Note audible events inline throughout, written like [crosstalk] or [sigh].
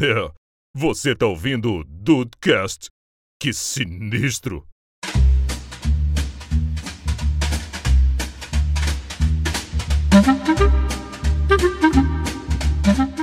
É, você tá ouvindo o Dudecast? Que sinistro!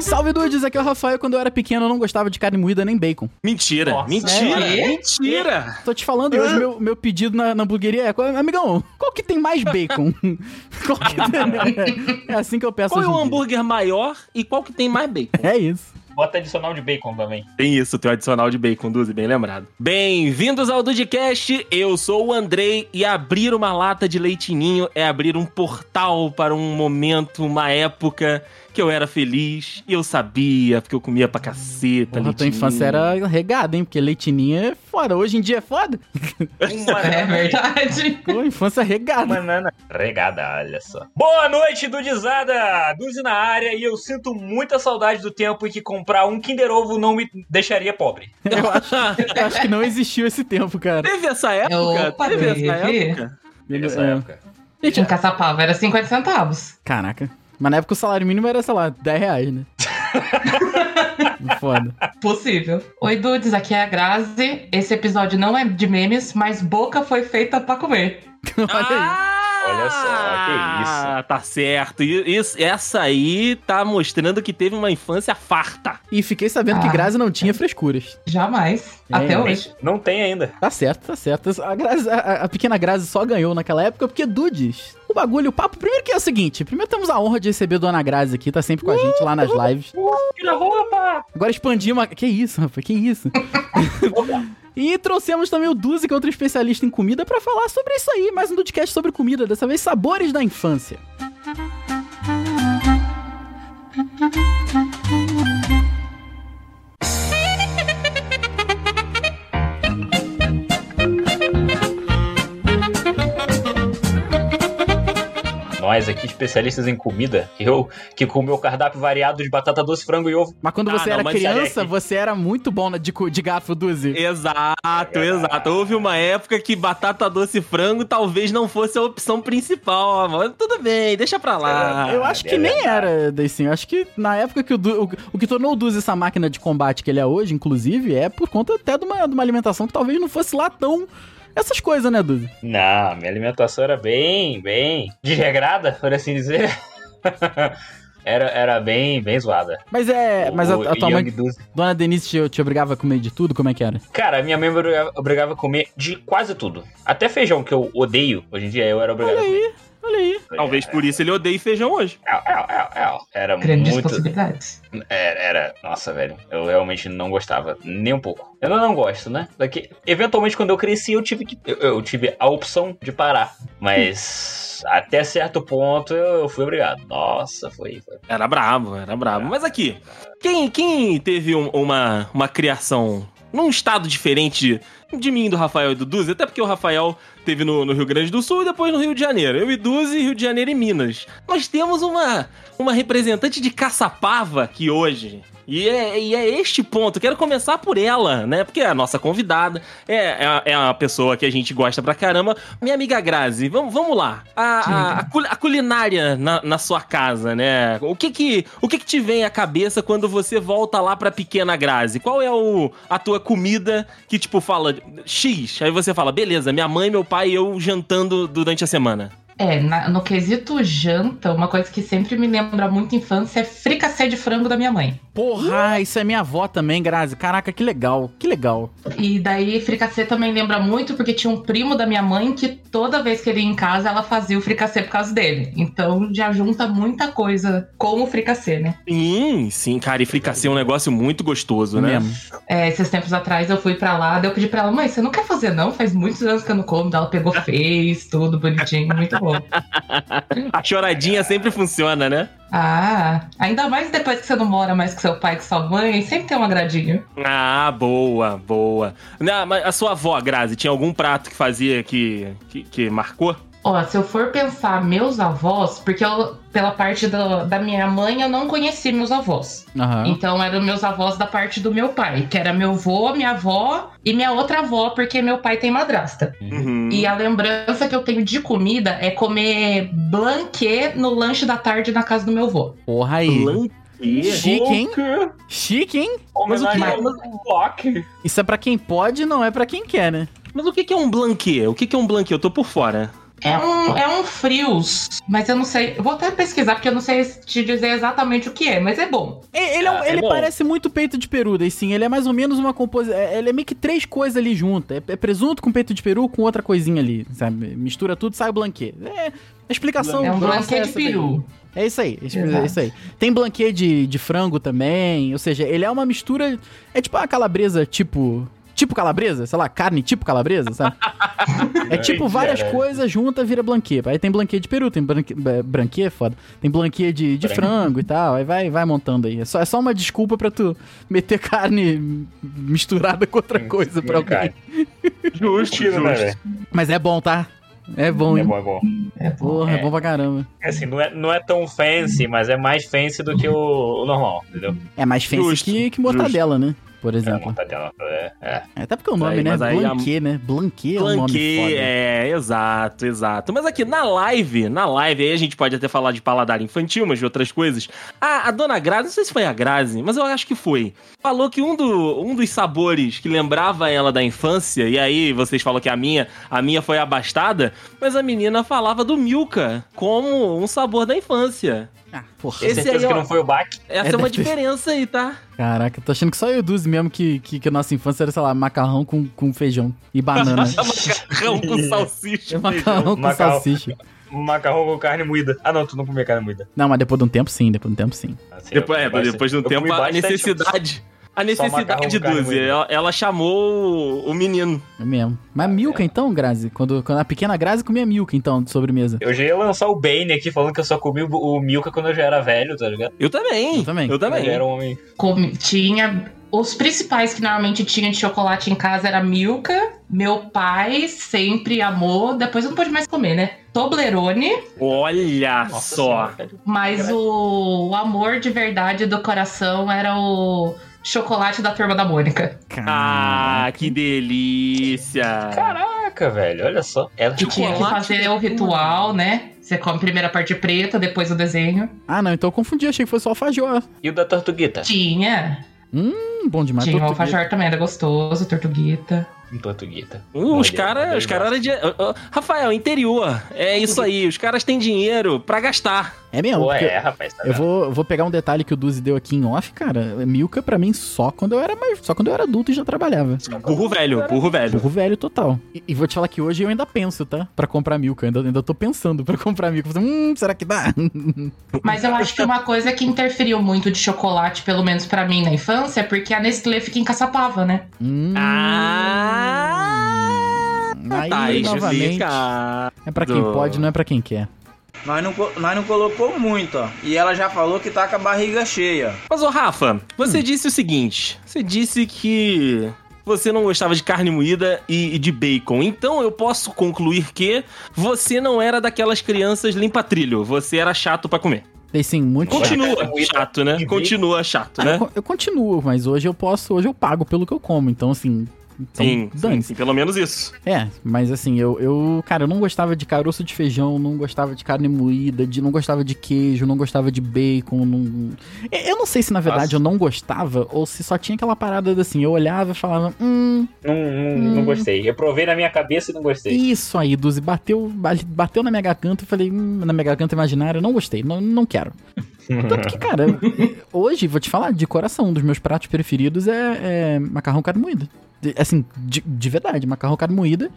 Salve dudes, aqui é o Rafael. Quando eu era pequeno eu não gostava de carne moída nem bacon. Mentira, Nossa, mentira, é? mentira. Tô te falando, hoje meu, meu pedido na, na hamburgueria é: qual- Amigão, qual que tem mais bacon? [laughs] qual que tem... [laughs] É assim que eu peço Qual é o hambúrguer maior e qual que tem mais bacon? É isso. Bota adicional de bacon também. Tem isso, tem o adicional de bacon, Duzi, bem lembrado. Bem-vindos ao Dudcast, eu sou o Andrei e abrir uma lata de leitinho é abrir um portal para um momento, uma época que eu era feliz e eu sabia, porque eu comia pra caceta. Porra, tua infância era regada, hein? Porque leitinho é foda. Hoje em dia é foda. É verdade. Pô, infância regada. Banana regada, olha só. Boa noite, Dudizada! Duzi na área e eu sinto muita saudade do tempo em que comprar um Kinder Ovo não me deixaria pobre. [laughs] Eu acho, eu acho que não existiu esse tempo, cara. Teve essa época? Opa, teve essa teve. época? Nessa É. época. Gente, Em Caçapava era 50 centavos. Caraca. Mas na época o salário mínimo era, sei lá, 10 reais, né? [laughs] Foda. Possível. Oi, Dudes, aqui é a Grazi. Esse episódio não é de memes, mas boca foi feita pra comer. [laughs] Olha aí. Ah, Olha só, que isso. Ah, tá certo. Isso, essa aí tá mostrando que teve uma infância farta. E fiquei sabendo que Ah. Grazi não tinha frescuras. Jamais. É, Até hoje. Não tem ainda. Tá certo, tá certo. A, Grazi- a- a pequena Grazi só ganhou naquela época porque Dudes. O bagulho, o papo. Primeiro que é o seguinte: primeiro temos a honra de receber a Dona Grazi aqui, tá sempre com a gente lá nas lives. Tira roupa! Agora expandimos. a- Que isso, rapaz? Que isso? [laughs] e trouxemos também o Duzi, que é outro especialista em comida, pra falar sobre isso aí. Mais um podcast sobre comida, dessa vez sabores da infância. Nós aqui, especialistas em comida, eu que com o meu cardápio variado de batata doce, frango e ovo. Mas quando Ah, você não, era criança, você era muito bom na- de, de garfo, Duzi. Exato, exato. Houve uma época que batata doce e frango talvez não fosse a opção principal, mas tudo bem, deixa pra lá. Eu acho que é nem era, Deicinho. Eu acho que na época que o, o, o que tornou o Duzi essa máquina de combate que ele é hoje, inclusive, é por conta até de uma, de uma alimentação que talvez não fosse lá tão. Essas coisas, né, Duzi? Não, minha alimentação era bem, bem desregrada, por assim dizer. [laughs] era, era bem, bem zoada. Mas é. Mas a, O a tua mãe, Dona Denise, te, te obrigava a comer de tudo? Como é que era? Cara, minha mãe obrigava, obrigava a comer de quase tudo. Até feijão, que eu odeio hoje em dia, eu era obrigado Olha a comer. aí, olha aí. Talvez por isso ele odeie feijão hoje. É, é, é, é. Era Grandes muito. possibilidades. Era, era. Nossa, velho. Eu realmente não gostava. Nem um pouco. Eu não, gosto, né? Daqui, eventualmente, quando eu cresci, eu tive que. Eu, eu tive a opção de parar. Mas. [laughs] Até certo ponto eu, eu fui obrigado. Nossa, foi. foi. Era brabo, era brabo. Mas aqui, quem, quem teve um- uma, uma criação num estado diferente de mim, do Rafael e do Duzi? Até porque o Rafael teve no, no Rio Grande do Sul e depois no Rio de Janeiro. Eu e Duzi, Rio de Janeiro e Minas. Nós temos uma, uma representante de Caçapava aqui hoje. E é, e é este ponto, quero começar por ela, né? Porque é a nossa convidada, é, é, a- é uma pessoa que a gente gosta pra caramba. Minha amiga Grazi, vamos, vamos lá. A, a- a cul- a culinária na, na sua casa, né? O que que, o que que te vem à cabeça quando você volta lá pra pequena Grazi? Qual é o, a tua comida que, tipo, fala X? Aí você fala, beleza, minha mãe, meu pai e eu jantando durante a semana. É, na- no quesito janta, uma coisa que sempre me lembra muito infância é fricassê de frango da minha mãe. Porra, isso é minha avó também, Grazi. Caraca, que legal, que legal. E daí, fricassê também lembra muito porque tinha um primo da minha mãe que toda vez que ele ia em casa, ela fazia o fricassê por causa dele. Então já junta muita coisa com o fricassê, né? Sim, sim, cara, e fricassê é um negócio muito gostoso, né? Mesmo. É, esses tempos atrás eu fui pra lá, daí eu pedi pra ela, mãe, você não quer fazer não? Faz muitos anos que eu não como. Daí ela pegou, fez, tudo bonitinho, muito bom. [laughs] A choradinha sempre funciona, né? Ah, ainda mais depois que você não mora mais com seu pai e com sua mãe, sempre tem um agradinho. Ah, boa, boa. Não, mas a sua avó, Grazi, tinha algum prato que fazia que, que, que marcou? Ó, se eu for pensar meus avós, porque eu, pela parte do- da minha mãe, eu não conheci meus avós. Aham. Então eram meus avós da parte do meu pai, que era meu avô, minha avó e minha outra avó, porque meu pai tem madrasta. Uhum. E a lembrança que eu tenho de comida é comer blanquê no lanche da tarde na casa do meu avô. Porra aí. Blanquê. Chique, hein? O? Chique, hein? Mas ao Block. Isso é pra quem pode, não é pra quem quer, né? Mas o que que é um blanquê? O que que é um blanquê? Eu tô por fora. É um, é um frios, mas eu não sei. Eu vou até pesquisar, porque eu não sei te dizer exatamente o que é, mas é bom. É, Ele, é um- Ah, é ele bom. parece muito peito de peru, daí sim. Ele é mais ou menos uma composição. Ele é meio que três coisas ali juntas. É, é presunto com peito de peru com outra coisinha ali, sabe? Mistura tudo, sai o blanquê. É, a explicação. É um blanquê de daí. peru. É isso aí, é é isso aí. Tem blanquê de, de frango também, ou seja, ele é uma mistura. É tipo uma calabresa tipo. Tipo calabresa, sei lá, carne tipo calabresa, sabe? [laughs] É tipo várias coisas juntas vira blanquê. Aí tem blanquê de peru, tem branquê, é, branquê, foda. Tem blanquê de, de frango e tal. Aí vai, vai montando aí. É só, é só uma desculpa pra tu meter carne misturada com outra coisa pra alguém. Cara, [laughs] Justo, tiro, né, velho? Mas é bom, tá? É bom, É hein? bom, é bom. É bom. Porra, é. É. bom pra caramba. Assim, não é, não é tão fancy, mas é mais fancy do que o, o normal, entendeu? É mais fancy Justo, que, que mortadela, né? Por É, exemplo. é, é. É, até porque o nome, Aí, né? aí a- né? Blanquê é um nome foda. é, exato, exato. Mas aqui, na live, na live, aí a gente pode até falar de paladar infantil, mas de outras coisas. A, a dona Grazi, não sei se foi a Grazi, mas eu acho que foi. Falou que um, do, um dos sabores que lembrava ela da infância, e aí vocês falam que a minha, a minha foi abastada, mas a menina falava do Milka como um sabor da infância. Ah, porra. Esse Certeza aí, que ó. não foi o Bach. Essa É, é, uma diferença aí, tá? Caraca, tô achando que só eu e o Duzi mesmo que, que, que a nossa infância era, sei lá, macarrão com, com feijão e banana. [laughs] Macarrão com salsicha. É [laughs] macarrão com Macarrão. salsicha. Macarrão com carne moída. Ah, não, tu não comia carne moída. Não, mas depois de um tempo sim, depois de um tempo sim. Assim, Depois, eu é, depois de um. Eu tempo, a necessidade. A necessidade, Duzi. Ela, ela chamou o menino. É mesmo. Mas Milka então, Grazi? Quando, quando a pequena Grazi comia Milka então, de sobremesa. Eu já ia lançar o Bane aqui falando que eu só comi o, o Milka quando eu já era velho, tá ligado? Eu também. Eu também. Eu também. eu era um homem. Comi- tinha. Os principais que normalmente tinha de chocolate em casa era Milka. Meu pai sempre amou. Depois não pude mais comer, né? Toblerone. Olha Nossa só. senhora. Mas o, o amor de verdade do coração era o chocolate da turma da Mônica. Ah, que delícia. Caraca, velho, olha só. Ela Que tinha que fazer o ritual, né? Você come primeiro a parte preta, depois o desenho. Ah, não, então eu confundi, achei que fosse só alfajor. E o da Tortuguita? Tinha. Hum, bom demais. Tinha o alfajor também, era gostoso, tortuguita. Tortuguita. Uh, os caras os cara eram de. uh, uh, Rafael, interior. É isso aí. Os caras têm dinheiro pra gastar. É mesmo, Pô, é, rapaz, tá eu vou, eu vou pegar um detalhe que o Duzi deu aqui em off, cara. Milka pra mim só quando eu era mais, só quando eu era adulto e já trabalhava. Burro velho, burro velho. Burro velho total. E, e vou te falar que hoje eu ainda penso, tá? Pra comprar Milka. Ainda, ainda tô pensando pra [laughs] comprar Milka. Hum, será que dá? [laughs] Mas eu acho que uma coisa que interferiu muito de chocolate, pelo menos pra mim na infância, é porque a Nestlé fica em Caçapava, né? Hum, Ah! aí, Tá novamente, é pra quem pode, não é pra quem quer. Nós não, nós não colocou muito, ó. E ela já falou que tá com a barriga cheia. Mas, ô Rafa, você disse o seguinte: você disse que você não gostava de carne moída e, e de bacon. Então eu posso concluir que você não era daquelas crianças limpa-trilho. Você era chato pra comer. Tem sim, muito chato. Continua chato, né? Continua chato, Eu, né? co- eu continuo, mas hoje eu posso, hoje eu pago pelo que eu como. Então, assim. Então, Sim, sim, dane-se. sim, pelo menos isso. É, mas assim, eu, eu, cara, eu não gostava de caroço de feijão, não gostava de carne moída, de, não gostava de queijo, não gostava de bacon, não... Eu não sei se na verdade Nossa. eu não gostava ou se só tinha aquela parada assim, eu olhava e falava, hum, Não, não, não Hum. gostei. Eu provei na minha cabeça e não gostei. isso aí, Duzi, bateu, ba- bateu na minha garganta e falei, hum, na minha garganta imaginária, não gostei, não, não quero. Tanto que, cara, [laughs] hoje, vou te falar, de coração, um dos meus pratos preferidos é, é macarrão carne moída. De- Assim, de, de verdade, macarrão carne moída.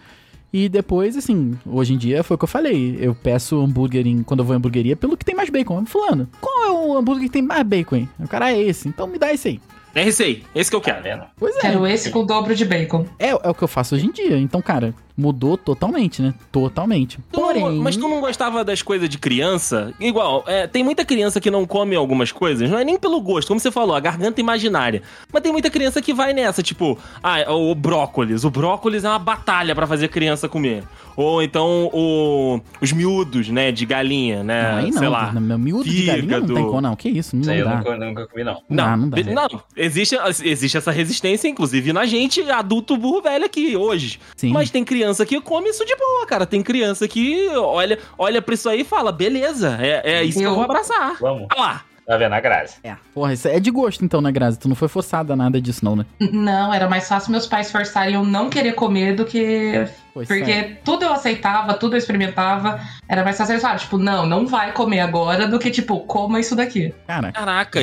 E depois, assim, hoje em dia foi o que eu falei. Eu peço hambúrguer em, quando eu vou em hamburgueria pelo que tem mais bacon. Fulano, qual é o hambúrguer que tem mais bacon, hein? O cara é esse, então me dá esse aí. É esse aí, esse que eu Tá quero. vendo? Pois é. Quero esse com o dobro de bacon. É, é o que eu faço hoje em dia. Então, cara, mudou totalmente, né? Totalmente. Tu não- Porém. mas tu não gostava das coisas de criança? Igual, é, tem muita criança que não come algumas coisas, não é nem pelo gosto, como você falou, a garganta imaginária. Mas tem muita criança que vai nessa, tipo, ah, o brócolis. O brócolis é uma batalha pra fazer a criança comer. Ou então o, os miúdos, né, de galinha, Não, né? aí não. sei lá. Meu miúdo de galinha não fígado. tem como, não. Que isso? Não aí eu dá. nunca, nunca comi, não. Não, Ah, não dá. não, existe, existe essa resistência, inclusive na gente, adulto burro velho aqui, hoje. Sim. Mas tem criança que come isso de boa, cara. Tem criança que olha, olha pra isso aí e fala, beleza, é, é isso que eu Eu- vou abraçar. Vamos. Olha lá. Tá vendo a Grazi? É. Porra, isso é de gosto então, né, Grazi? Tu não foi forçada a nada disso, não, né? Não, era mais fácil meus pais forçarem eu não querer comer do que. Pois Porque é. tudo eu aceitava, tudo eu experimentava. Era mais fácil falarem, tipo, não, não vai comer agora do que, tipo, coma isso daqui. Cara, Caraca,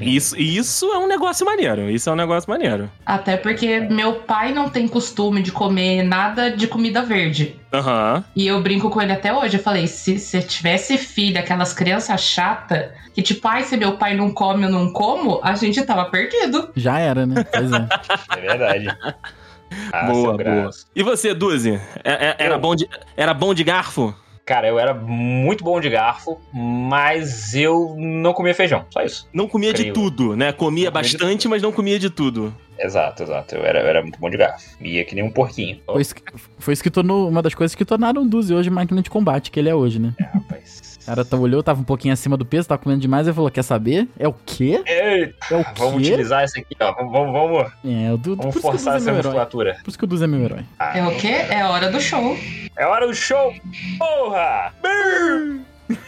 isso, isso é um negócio maneiro. Isso é um negócio maneiro. Até porque meu pai não tem costume de comer nada de comida verde. Aham. E eu brinco com ele até hoje. Eu falei, se você tivesse filho, aquelas crianças chatas, que tipo, ai, se meu pai não come, eu não como, a gente tava perdido. já era, né? Pois é. É verdade. [laughs] Ah, boa, boa. E você, Duzi? É- é- era, Eu? bom de, era bom de garfo? Cara, eu era muito bom de garfo, mas eu não comia feijão. Só isso. Não comia de Creio. tudo, né? Comia Não comia de bastante, mas não comia de tudo. Exato, exato. Eu era, eu era muito bom de garfo. Ia que nem um porquinho. Foi isso que, foi isso que tornou uma das coisas que tornaram o Duzi hoje máquina de combate, que ele é hoje, né? Rapaz. Cara tá- olhou, tava um pouquinho acima do peso, tava comendo demais e falou: Quer saber? É o quê? Ei, É o vamos quê? utilizar isso aqui, ó. Vamos, vamos, vamos, É, o Du, vamos por isso que o forçar é essa herói. musculatura. Por isso que o Duzi é meu herói. Ah, É o quê? É hora do show. É hora do show! Porra!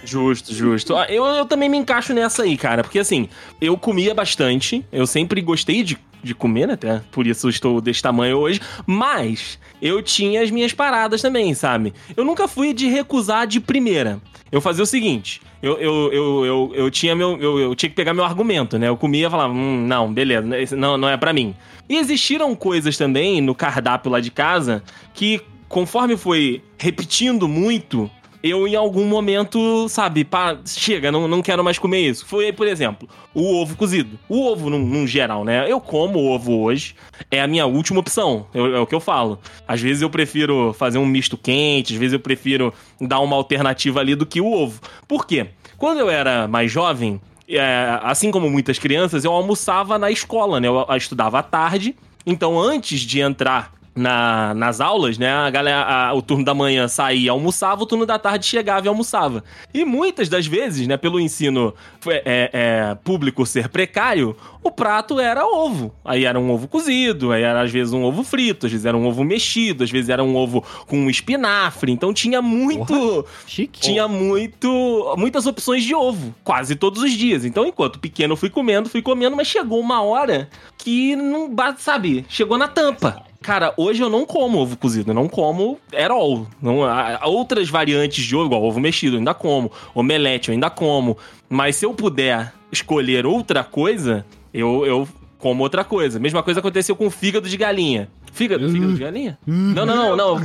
Justo, justo. Ah, Eu, eu também me encaixo nessa aí, cara. Porque assim, eu comia bastante. Eu sempre gostei de, de comer, né? Até por isso estou desse tamanho hoje. Mas eu tinha as minhas paradas também, sabe? Eu nunca fui de recusar de primeira. Eu fazia o seguinte. Eu, eu, eu, eu, eu tinha meu. Eu, eu tinha que pegar meu argumento, né? Eu comia e falava, hum, não, beleza, não, não é pra mim. E existiram coisas também no cardápio lá de casa que, conforme foi repetindo muito, eu em algum momento, sabe, pá, chega, não, não quero mais comer isso. Foi, por exemplo, o ovo cozido. O ovo, num, num geral, né? Eu como ovo hoje, é a minha última opção, eu- é o que eu falo. Às vezes eu prefiro fazer um misto quente, às vezes eu prefiro dar uma alternativa ali do que o ovo. Por quê? Quando eu era mais jovem, é, assim como muitas crianças, eu almoçava na escola, né? Eu, eu estudava à tarde, então antes de entrar na- nas aulas, né? A galera, a- o turno da manhã saía, almoçava, o turno da tarde chegava e almoçava. E muitas das vezes, né, pelo ensino é, é, é, público ser precário, o prato era ovo. Aí era um ovo cozido, aí era às vezes um ovo frito, às vezes era um ovo mexido, às vezes era um ovo com espinafre. Então tinha muito. Chique. Tinha muito, muitas opções de ovo, quase todos os dias. Então, enquanto pequeno, eu fui comendo, fui comendo, mas chegou uma hora que não bate, sabe? Chegou na tampa. Cara, hoje eu não como ovo cozido, eu não como at all. Não, há- outras variantes de ovo, igual ovo mexido, eu ainda como. Omelete, eu ainda como. Mas se eu puder escolher outra coisa, eu, eu como outra coisa. Mesma coisa aconteceu com fígado de galinha. Fígado, fígado de galinha? Não, não, não, não.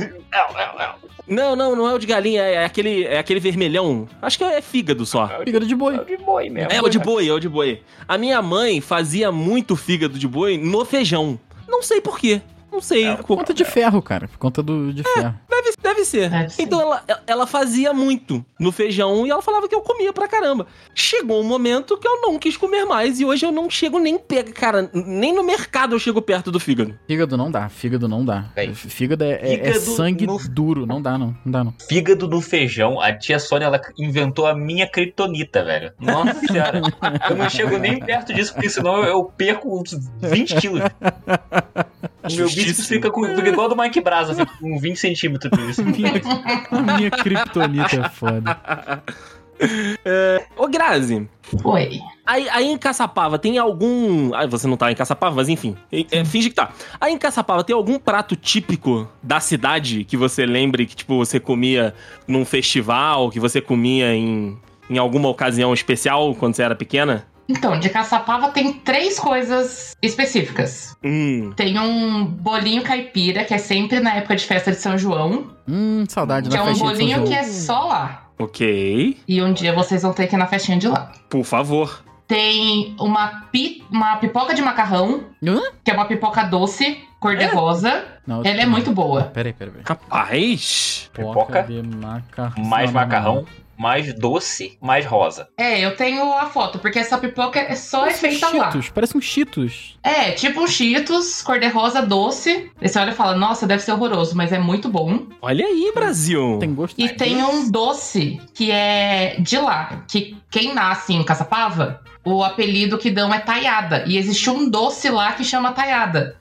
Não, não, não é o de galinha, é aquele, é aquele vermelhão. Acho que é fígado só. Fígado de boi. É o de boi mesmo. É o de boi, é o de boi. A minha mãe fazia muito fígado de boi no feijão. Não sei por quê. Não sei. É, Por conta de ferro, cara. Por conta do, de ferro. Deve, deve ser. Deve ser. Então ela, ela fazia muito no feijão e ela falava que eu comia pra caramba. Chegou um momento que eu não quis comer mais e hoje eu não chego nem pega, cara, nem no mercado eu chego perto do fígado. Fígado não dá, fígado não dá. Fígado é, é- é fígado sangue no- duro, não dá não, não dá não. Fígado no feijão, a tia Sônia ela inventou a minha kriptonita, velho. Nossa [laughs] senhora. Eu não chego nem perto disso, porque senão eu perco uns 20 quilos. O meu bíceps Justíssimo. fica, com, fica igual do Mike Brasa, fica com 20 centímetros de [laughs] bíceps. A minha kryptonita é foda. Ô, Grazi, Oi. aí, aí em Caçapava tem algum. Ah, você não tá em Caçapava, mas enfim. É, é, finge que tá. Aí em Caçapava tem algum prato típico da cidade que você lembre que, tipo, você comia num festival, que você comia em, em alguma ocasião especial quando você era pequena? Então, de Caçapava tem três coisas específicas. Hum. Tem um bolinho caipira, que é sempre na época de festa de São João. Hum, saudade Que da é um festinha de São bolinho João. que é só lá. Ok. E um dia vocês vão ter que ir na festinha de lá. Por favor. Tem uma, pi- uma pipoca de macarrão, Hã? que é uma pipoca doce, cor-de-rosa. Não, Ela é muito boa. Peraí, peraí, peraí. Capaz. Pipoca, de macarrão. Mais macarrão, não. Mais doce, mais rosa. É, eu tenho a foto, porque essa pipoca é só é Parece um feita lá. Cheetos, parece um Cheetos. É, tipo um Cheetos, cor-de-rosa doce. Aí você olha e fala, nossa, deve ser horroroso, mas é muito bom. Olha aí, Brasil. Tem gosto. E tem um doce que é de lá, que quem nasce em Caçapava o apelido que dão é taiada. E existe um doce lá que chama taiada.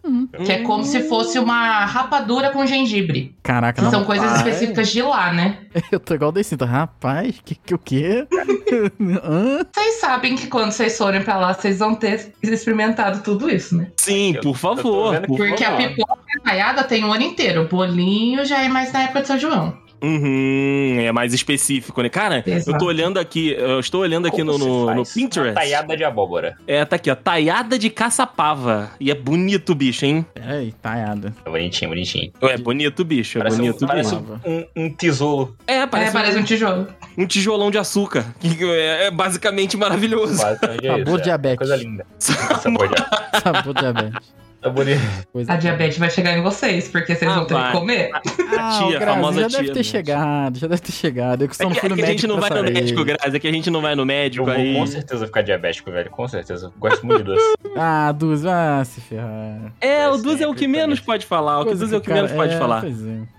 Que é como se fosse uma rapadura com gengibre. Caraca, Que não. são coisas Rapaz, específicas de lá, né? [laughs] Eu tô igual o Decita. Rapaz, que, que o quê? [laughs] Vocês sabem que quando vocês forem pra lá, vocês vão ter experimentado tudo isso, né? Sim, Eu- por favor. por Porque a favor. pipoca a taiada tem o ano inteiro. O bolinho já é mais na época de São João. Uhum, é mais específico, né? Cara, eu Exato. tô olhando aqui, eu estou olhando aqui Como no, no, no Uma Pinterest. taiada de abóbora. É, tá aqui, ó. Taiada de caçapava. E é bonito o bicho, hein? Peraí, taiada. É bonitinho, bonitinho. É bonito o bicho, é Parece, um, bonito parece mesmo. um, um tesouro, É, parece, é, parece um, um tijolo. um tijolão de açúcar. Que é, é basicamente maravilhoso. basicamente é Sabor isso, é. diabetes. Coisa linda. Sabor [laughs] de Sabor diabetes. De... Coisa A diabetes vai chegar em vocês, porque vocês Ah, vão ter vai. que comer. Ah, tia, o Grazi, famosa já tia, deve ter né? chegado, já deve ter chegado. Eu que É não que, fui é que a gente não vai no médico, Grazi. É que a gente não vai no Eu médico vou aí. com certeza ficar diabético, velho. Com certeza. Gosto muito de doce. [laughs] Ah, Duz, ah, se ferrar. É, o É Duz é o que sempre menos pode falar. O Duz é o que menos pode é, falar. É.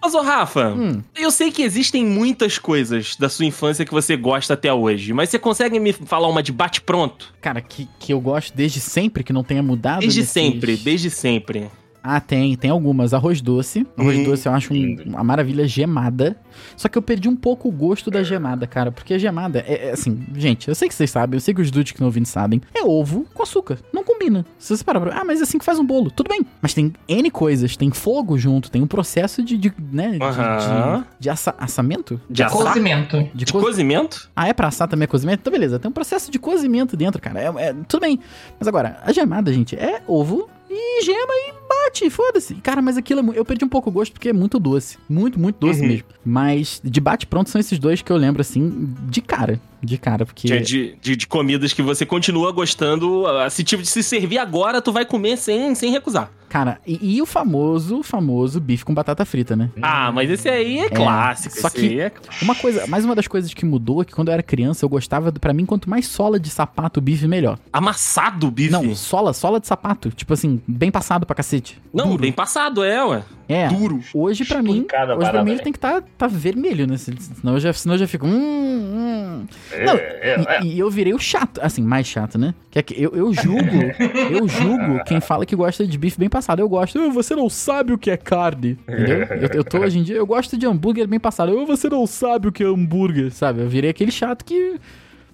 Mas, ô Rafa, Hum, eu sei que existem muitas coisas da sua infância que você gosta até hoje, mas você consegue me falar uma de bate-pronto? cara, que, que eu gosto desde sempre, que não tenha mudado. Desde nesses- sempre, desde sempre. Ah, tem, tem algumas. Arroz doce. Arroz Hum, doce eu acho um- uma maravilha gemada. Só que eu perdi um pouco o gosto da gemada, cara. Porque a gemada é, é assim, gente, eu sei que vocês sabem, eu sei que os dudes que estão ouvindo sabem. É ovo com açúcar. Não combina. Se você parar pra. Ah, mas é assim que faz um bolo. Tudo bem. Mas tem N coisas, tem fogo junto, tem um processo de. de né? de- Aham. De, de assa- assamento? De assar? Cozimento. De, De co- cozimento? Ah, é pra assar também é cozimento? Então beleza, tem um processo de cozimento dentro, cara. É, é- tudo bem. Mas agora, a gemada, gente, é ovo e gema e bate, foda-se. Cara, mas aquilo é eu perdi um pouco o gosto porque é muito doce. Muito, muito doce Uhum. mesmo. Mas de bate pronto são esses dois que eu lembro assim de cara. De cara, porque. De, de, de- comidas que você continua gostando. Se tipo de se servir agora, tu vai comer sem, sem recusar. Cara, e, e o famoso, famoso bife com batata frita, né? Ah, mas esse aí é, clássico. só que- é... Uma coisa, mais uma das coisas que mudou é que quando eu era criança, eu gostava, pra mim, quanto mais sola de sapato o bife, melhor. Amassado o bife. Não, sola, sola de sapato. Tipo assim, bem passado pra cacete. Não, Duro. bem passado, é, ué. É. Duro. Hoje, pra mim, hoje pra mim ele tem que estar tá, tá vermelho, né? Senão eu já, senão eu já fico. Hum, hum. Não, É, é, E, e eu virei o chato, assim, mais chato, né? Que é que eu, eu julgo, [laughs] eu julgo quem fala que gosta de bife bem passado. Eu gosto, "Ah, você não sabe o que é carne, entendeu? Eu, eu tô hoje em dia, eu gosto de hambúrguer bem passado. "Ah, você não sabe o que é hambúrguer, sabe? Eu virei aquele chato que.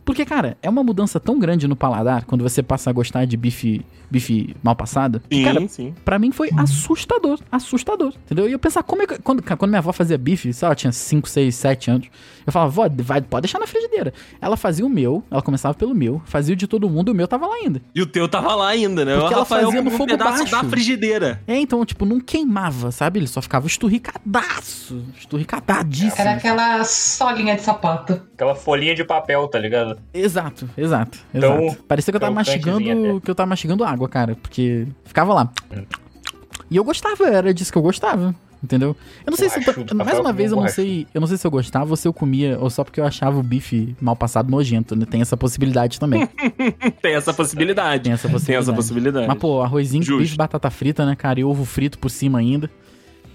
Porque, cara, é uma mudança tão grande no paladar quando você passa a gostar de bife, bife mal passado. que, Sim, cara, sim. Pra mim foi assustador, assustador, entendeu? E eu pensava, como é que. Quando, quando minha avó fazia bife, sei lá, tinha 5, 6, 7 anos, eu falava, vó, vai, pode deixar na frigideira. Ela fazia o meu, ela começava pelo meu, fazia o de todo mundo e o meu tava lá ainda. E o teu tava lá ainda, né? Porque o ela Rafael fazia no um fogo pedaço baixo. da frigideira. É, então, tipo, não queimava, sabe? Ele só ficava esturricadaço, esturricadadíssimo. Era aquela solinha de sapato. Aquela folhinha de papel, tá ligado? Exato, exato, Então, exato. Parecia que eu tava crocantezinha mastigando, que eu tava mastigando água, cara, porque ficava lá. E eu gostava, era disso que eu gostava. Entendeu? Eu não sei se. eu Borrachudo, mais uma vez, eu não sei. Eu não sei se eu gostava ou se eu comia, ou só porque eu achava o bife mal passado nojento, né? Tem essa possibilidade também. [laughs] Tem essa possibilidade. Tem essa Tem possibilidade. essa possibilidade. Mas, pô, arrozinho Justo. bife, batata frita, né, cara? E ovo frito por cima ainda.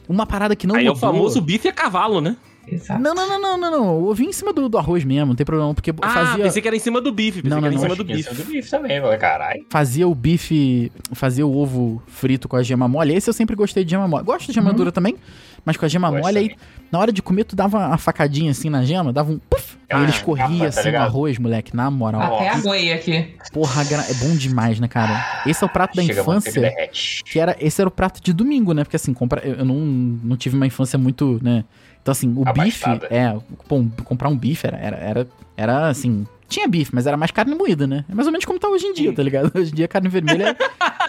Uma parada que não Aí é o mudou. famoso bife a cavalo, né? Exato. Não, não, não, não, não, não. O ovinho em cima do, do arroz mesmo, não tem problema, porque Ah, fazia, pensei que era em cima do bife. Pensei Não, que era não, em cima não, do bife. é do bife também. Caralho. fazia o bife, fazia o ovo frito com a gema mole. Esse eu sempre gostei de gema mole. Gosto de gema dura também, mas com a gema Gosto mole aí, também. na hora de comer, tu dava uma facadinha assim na gema, dava um puff, aí Ah, ele escorria capa, tá assim no arroz, moleque, na moral. Até aguei aqui. Porra, é bom demais, né, cara? Esse é o prato da Chega a infância. que era esse era o prato de domingo, né? Porque assim, compra, eu eu não, não tive uma infância muito, né? Então assim, o bife, Abastada. é, pô, comprar um bife era, era, era, era, assim, tinha bife, mas era mais carne moída, né? É mais ou menos como tá hoje em dia, tá ligado? Hoje em dia carne vermelha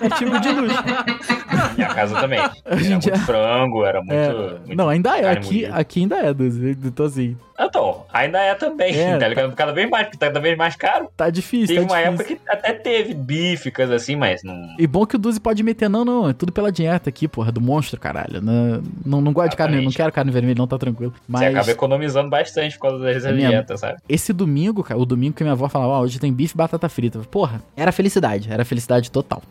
é, é tipo de luxo. [laughs] Minha casa também. Hoje Era dia- muito frango, era muito. É, muito- não, ainda é, aqui, moída. aqui ainda é, Duzi. Então assim, Então, ainda é também, É, tá ligado? Cada vez mais, porque tá cada vez mais caro. tá difícil, Teve tá uma difícil. época que até teve bife, coisa assim, mas não. E bom que o Duzi pode meter, não, não, é tudo pela dieta aqui, porra, do monstro, caralho. Não, não, não gosto de carne, não quero carne vermelha, não, tá tranquilo. Você acaba Mas economizando bastante por causa das É dietas, sabe? esse domingo, cara, o domingo que minha avó falava, ó, hoje tem bife e batata frita. Porra, era felicidade, era felicidade total.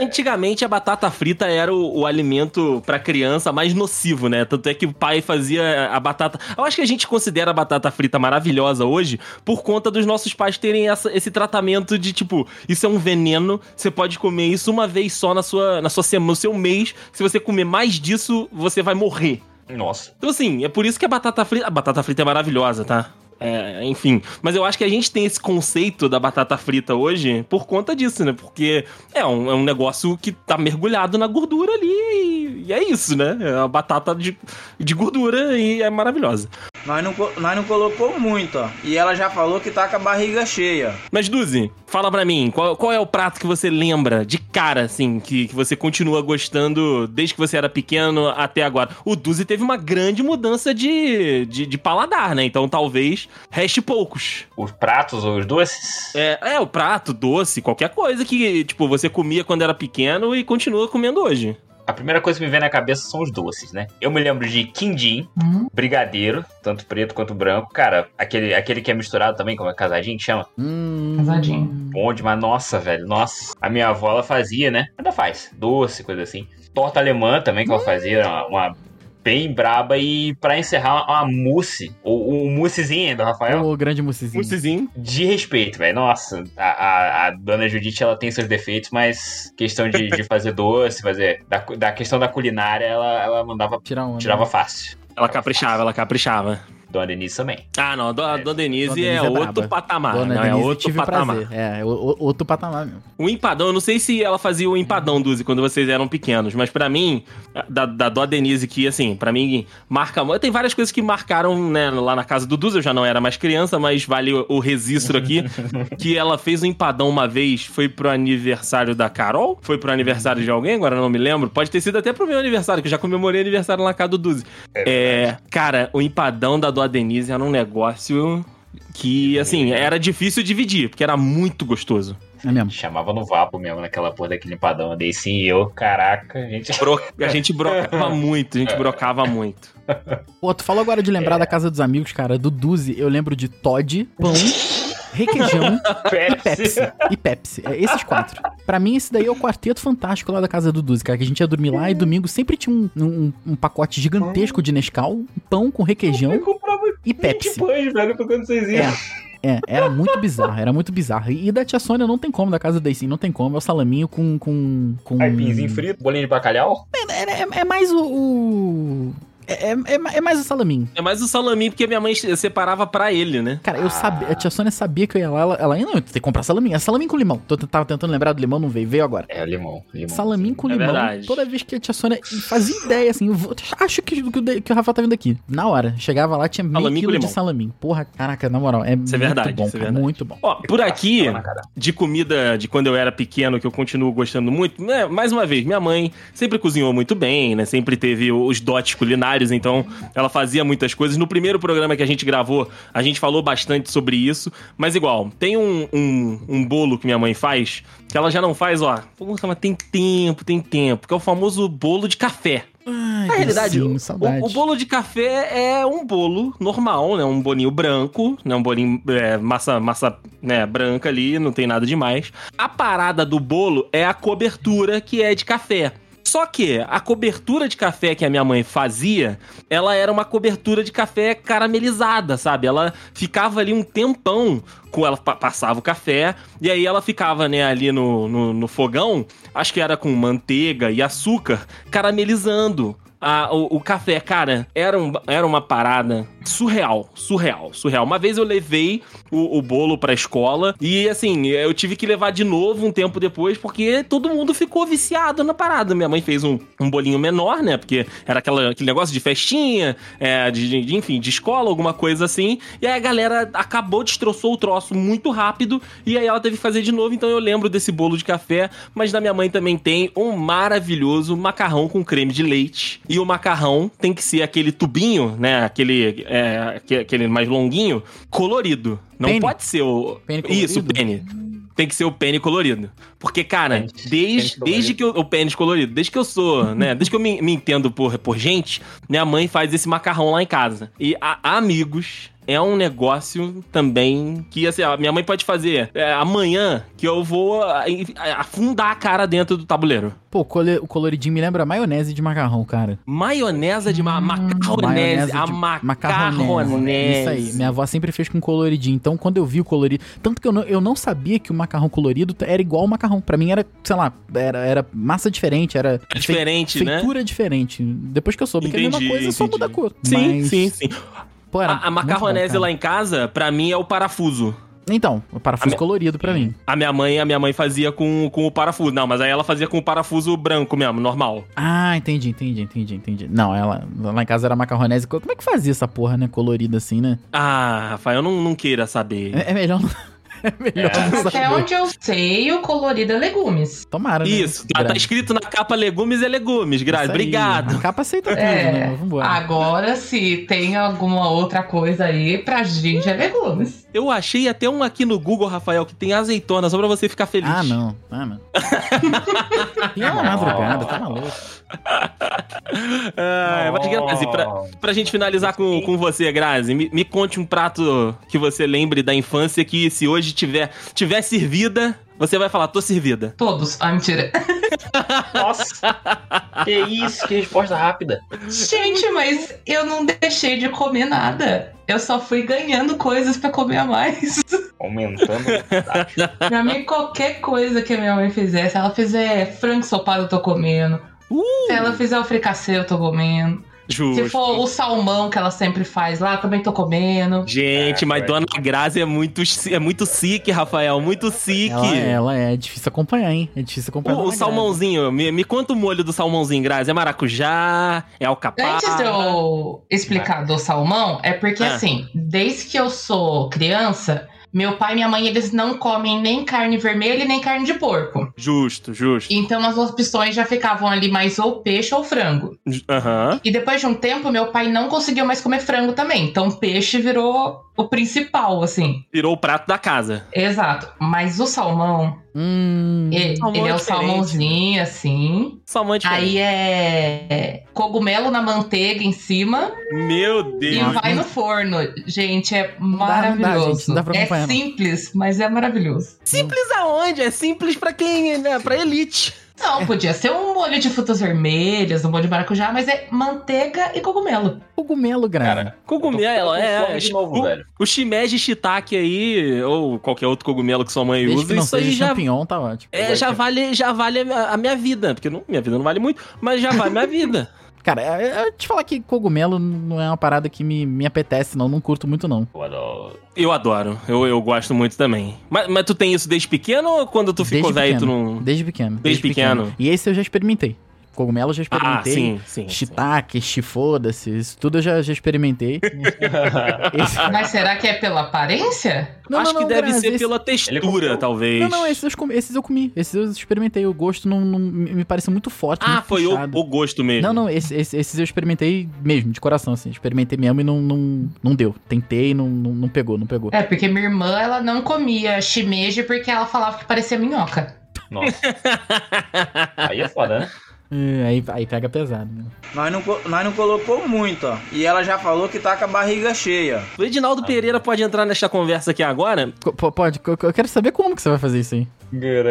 Antigamente a batata frita era o, o alimento pra criança mais nocivo, né? Tanto é que o pai fazia a batata. Eu acho que a gente considera a batata frita maravilhosa hoje por conta dos nossos pais terem essa- esse tratamento de tipo, isso é um veneno, você pode comer isso uma vez só na sua, na sua semana, no seu mês. Se você comer mais disso, você vai morrer. Nossa. Então, assim, é por isso que a batata frita. A batata frita é maravilhosa, tá? É, enfim. Mas eu acho que a gente tem esse conceito da batata frita hoje por conta disso, né? Porque é um, é um negócio que tá mergulhado na gordura ali e, e é isso, né? É uma batata de, de gordura e é maravilhosa. Nós não, nós não colocou muito, ó. E ela já falou que tá com a barriga cheia. Mas, Duzi, fala pra mim, qual, qual é o prato que você lembra de cara, assim, que, que você continua gostando desde que você era pequeno até agora? O Duzi teve uma grande mudança de, de, de paladar, né? Então talvez reste poucos. Os pratos ou os doces? É, é, o prato, doce, qualquer coisa que, tipo, você comia quando era pequeno e continua comendo hoje. A primeira coisa que me vem na cabeça são os doces, né? Eu me lembro de quindim, Hum, brigadeiro, tanto preto quanto branco. Cara, aquele, aquele que é misturado também, como é casadinho que chama. Hum, Casadinho. Bom demais. Nossa, velho, nossa. A minha avó, ela fazia, né? Ainda faz. Doce, coisa assim. Torta alemã também, que ela fazia, uma, uma bem braba. E pra encerrar, uma, mousse, ou um moussezinho do Rafael. Ô, grande moussezinho. Moussezinho. De respeito, velho. Nossa, a, a, a dona Judite, ela tem seus defeitos, mas questão de, de fazer doce, fazer. Da, da questão da culinária, ela, ela mandava. Tirar onda. Tirava fácil. Ela caprichava, ela caprichava. Dona Denise também. Ah, não, a Dona, Dona Denise Dona é Denise é outro braba. patamar. Dona não, é Denise, outro tive patamar. prazer. É, o- outro patamar mesmo. O empadão, eu não sei se ela fazia o empadão, Duzi, quando vocês eram pequenos, mas pra mim, da, da Dó Denise, que assim, pra mim, marca. Tem várias coisas que marcaram, né, lá na casa do Duzi, eu já não era mais criança, mas vale o, o registro aqui, [laughs] que ela fez o empadão uma vez, foi pro aniversário da Carol, foi pro aniversário de alguém, agora eu não me lembro, pode ter sido até pro meu aniversário, que eu já comemorei aniversário lá na casa do Duzi. É, cara, o empadão da Dó Denise era um negócio que, assim, era difícil dividir, porque era muito gostoso. É mesmo. Chamava no vapo mesmo, naquela porra daquele empadão. Daí sim, eu, caraca, a gente. Bro- A gente brocava [laughs] muito, a gente brocava muito. Pô, tu falou agora de lembrar É. da casa dos amigos, cara. Do Duzi, eu lembro de Todd, pão, requeijão [laughs] e Pepsi. E Pepsi. É, esses quatro. Pra mim, esse daí é o quarteto fantástico lá da casa do Duzi, cara. Que a gente ia dormir lá e domingo sempre tinha um, um- um pacote gigantesco de Nescau, um pão com requeijão e Pepsi. pães, velho, pra quando vocês iam. É, é, era muito bizarro, era muito bizarro. E da tia Sônia não tem como, da casa da sim, não tem como. É o salaminho com. com, com... Aipinzinho frito, bolinho de bacalhau. É, é- é mais o. o- É, é, é mais o salaminho. É mais o salaminho, porque minha mãe separava pra ele, né? Cara, eu sabia, a tia Sônia sabia que eu ia lá, ela, ela não, tem que comprar salaminho. É salaminho com limão. Tô, tava tentando lembrar do limão, não veio, veio agora. É, limão. limão. Salaminho com É limão. verdade. Toda vez que a tia Sônia fazia ideia, assim, eu vou- acho que, que, que o Rafael tá vindo aqui. Na hora, chegava lá, tinha meio Salaminho quilo de limão. salaminho. Porra, caraca, na moral, é, muito verdade, bom, isso é verdade. muito bom. Ó, por aqui, de comida de quando eu era pequeno, que eu continuo gostando muito, né? Mais uma vez, minha mãe sempre cozinhou muito bem, né? Sempre teve os dotes culinários, então ela fazia muitas coisas. No primeiro programa que a gente gravou, a gente falou bastante sobre isso. Mas igual, tem um, um, um bolo que minha mãe faz, que ela já não faz, ó. Mas tem tempo, tem tempo, que é o famoso bolo de café. Ai, Na realidade, docinho, o, o bolo de café é um bolo normal, né? Um bolinho branco, né? Um bolinho é, massa, massa né, branca ali, não tem nada demais. A parada do bolo é a cobertura que é de café. Só que a cobertura de café que a minha mãe fazia, ela era uma cobertura de café caramelizada, sabe? Ela ficava ali um tempão com ela pa- passava o café e aí ela ficava né ali no, no, no fogão, acho que era com manteiga e açúcar, caramelizando a- o, o café, cara, era, um- era uma parada surreal, surreal, surreal. Uma vez eu levei o, o bolo pra escola e, assim, eu tive que levar de novo um tempo depois porque todo mundo ficou viciado na parada. Minha mãe fez um, um bolinho menor, né? Porque era aquela, aquele negócio de festinha, é, de, de- enfim, de escola, alguma coisa assim. E aí a galera acabou, destroçou o troço muito rápido e aí ela teve que fazer de novo. Então eu lembro desse bolo de café, mas da minha mãe também tem um maravilhoso macarrão com creme de leite. E o macarrão tem que ser aquele tubinho, né? Aquele, é, aque- aquele mais longuinho, colorido. Não Pene? pode ser o. Pene Isso, pene. Tem que ser o pênis colorido. Porque, cara, Pênis- desde, pênis desde que eu. O pênis colorido. Desde que eu sou, né? [laughs] Desde que eu me, me entendo por, por gente, minha mãe faz esse macarrão lá em casa. E há há amigos é um negócio também que, assim, a minha mãe pode fazer é, amanhã que eu vou afundar a cara dentro do tabuleiro. Pô, o coloridinho me lembra maionese de macarrão, cara. Maionese de ma macarronese. A de macarronese. Isso aí. Minha avó sempre fez com coloridinho. Então, quando eu vi o colorido. Tanto que eu não, eu não sabia que o macarrão colorido era igual ao macarrão. Pra mim era, sei lá, era, era massa diferente, era. É diferente, né? Feitura diferente. Depois que eu soube que é a mesma Entendi, coisa, só entendi. muda a cor. Sim, Mas, sim, sim. Pô, A, a macarronese bom, lá em casa, pra mim, é o parafuso. Então, o parafuso minha- colorido pra mim. A minha mãe, a minha mãe fazia com, com o parafuso. Não, mas aí ela fazia com o parafuso branco mesmo, normal. Ah, entendi, entendi, entendi, entendi. Não, ela lá em casa era macarronese. Como é que fazia essa porra, né? Colorida assim, né? Ah, Rafael, não, não queira saber. É, é melhor não. É melhor É. Até onde eu sei, o colorido é legumes. Tomara, né? Isso, tá, tá escrito na capa legumes é legumes, Grazi. Obrigado. A capa aceita tudo, É. né? Vambora. Agora, se tem alguma outra coisa aí, pra gente é legumes. Eu achei até um aqui no Google, Rafael, que tem azeitona, só pra você ficar feliz. Ah, não. Ah, não. [laughs] e é uma madrugada, tá maluco. Ah, mas, Grazi, pra, pra gente finalizar com, com você, Grazi, me, me conte um prato que você lembre da infância que se hoje tiver, tiver servida, você vai falar, tô servida. Todos. Ah, mentira. [laughs] Nossa! que isso, que resposta rápida. Gente, mas eu não deixei de comer nada. Eu só fui ganhando coisas pra comer a mais. Aumentando. [laughs] Pra mim, qualquer coisa que a minha mãe fizer, se ela fizer frango ensopado, eu tô comendo. Uh, Se ela fizer o fricassê, eu tô comendo. Justo. Se for o salmão que ela sempre faz lá, também tô comendo. Gente, É, mas foi. Dona Grazi é muito, é muito sick, Rafael, muito sick. Ela, ela é difícil acompanhar, hein? É difícil acompanhar. O, o salmãozinho, me, me conta o molho do salmãozinho, Grazi. É maracujá? É alcaparra? Antes de eu explicar do salmão, é porque Ah. assim, desde que eu sou criança, meu pai e minha mãe, eles não comem nem carne vermelha e nem carne de porco. Justo, justo. Então as opções já ficavam ali mais ou peixe ou frango. Aham. E depois de um tempo, meu pai não conseguiu mais comer frango também. Então peixe virou o principal, assim. Virou o prato da casa. Exato. Mas o salmão, Hum. ele, Salmão ele é é o salmãozinho, assim. Salmão é diferente. Aí é cogumelo na manteiga em cima. Meu E Deus. Nossa. vai no forno. Gente, é dá, dá, maravilhoso. gente, não dá pra é simples, mas é maravilhoso. Simples aonde? É simples pra quem, né? Pra elite. Não, podia ser um molho de frutas vermelhas, um molho de maracujá, mas é manteiga e cogumelo. Cogumelo. Cara, Cogumelo, é. de novo, o, shimeji shiitake aí, ou qualquer outro cogumelo que sua mãe Desde usa, que não isso aí seja já, champignon, tá ótimo. é, já vale, já vale a, a minha vida. Porque não- minha vida não vale muito, mas já vale minha [laughs] vida. Cara, é- é- te falar que cogumelo não é uma parada que me, me apetece, não. Não curto muito, não. Eu adoro. Eu adoro, eu, eu gosto muito também. Mas, mas tu tem isso desde pequeno ou quando tu ficou Desde velho tu pequeno. não. Desde pequeno. Desde pequeno. E esse eu já experimentei. Cogumelo eu já Ah, experimentei. sim, sim. sim. Shiitake, shifoda-se, isso tudo eu já, já experimentei. [laughs] Esse- Mas será que é pela aparência? Não, Acho não, que não, deve Grazi, ser esse- pela Ele textura, comeu? talvez. Não, não, esses eu, comi, esses eu comi. Esses eu experimentei. O gosto não, não- me pareceu muito forte. Ah, muito foi o, o gosto mesmo. Não, não, esse- esse- esses eu experimentei mesmo, de coração, assim. Experimentei mesmo e não, não, não deu. Tentei e não, não, não pegou, não pegou. É, porque minha irmã, ela não comia shimeji porque ela falava que parecia minhoca. Nossa. [laughs] Aí é foda, né? É, aí, aí pega pesado. Né? Nós não, nós não colocou muito, ó. E ela já falou que tá com a barriga cheia. O Edinaldo Pereira pode entrar nesta conversa aqui agora. Pode, eu quero saber como que você vai fazer isso aí.